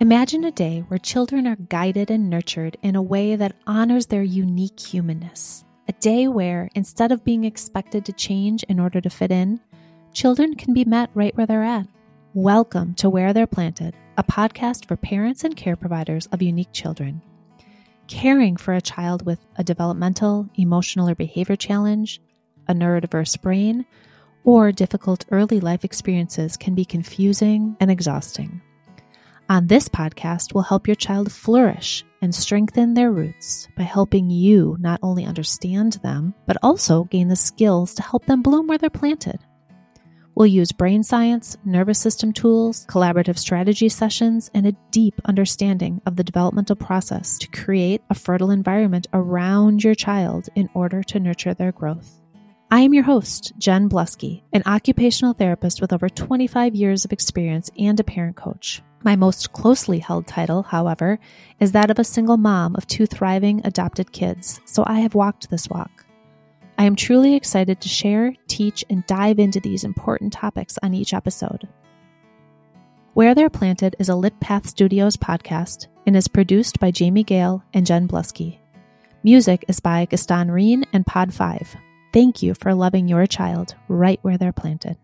Imagine a day where children are guided and nurtured in a way that honors their unique humanness. A day where, instead of being expected to change in order to fit in, children can be met right where they're at. Welcome to Where They're Planted, a podcast for parents and care providers of unique children. Caring for a child with a developmental, emotional, or behavior challenge, a neurodiverse brain, or difficult early life experiences can be confusing and exhausting. On this podcast, we'll help your child flourish and strengthen their roots by helping you not only understand them, but also gain the skills to help them bloom where they're planted. We'll use brain science, nervous system tools, collaborative strategy sessions, and a deep understanding of the developmental process to create a fertile environment around your child in order to nurture their growth. I am your host, Jen Bluske, an occupational therapist with over 25 years of experience and a parent coach. My most closely held title, however, is that of a single mom of two thriving adopted kids, so I have walked this walk. I am truly excited to share, teach, and dive into these important topics on each episode. Where They're Planted is a Lit Path Studios podcast and is produced by Jamie Gale and Jen Bluske. Music is by Gaston Reen and Pod 5. Thank you for loving your child right where they're planted.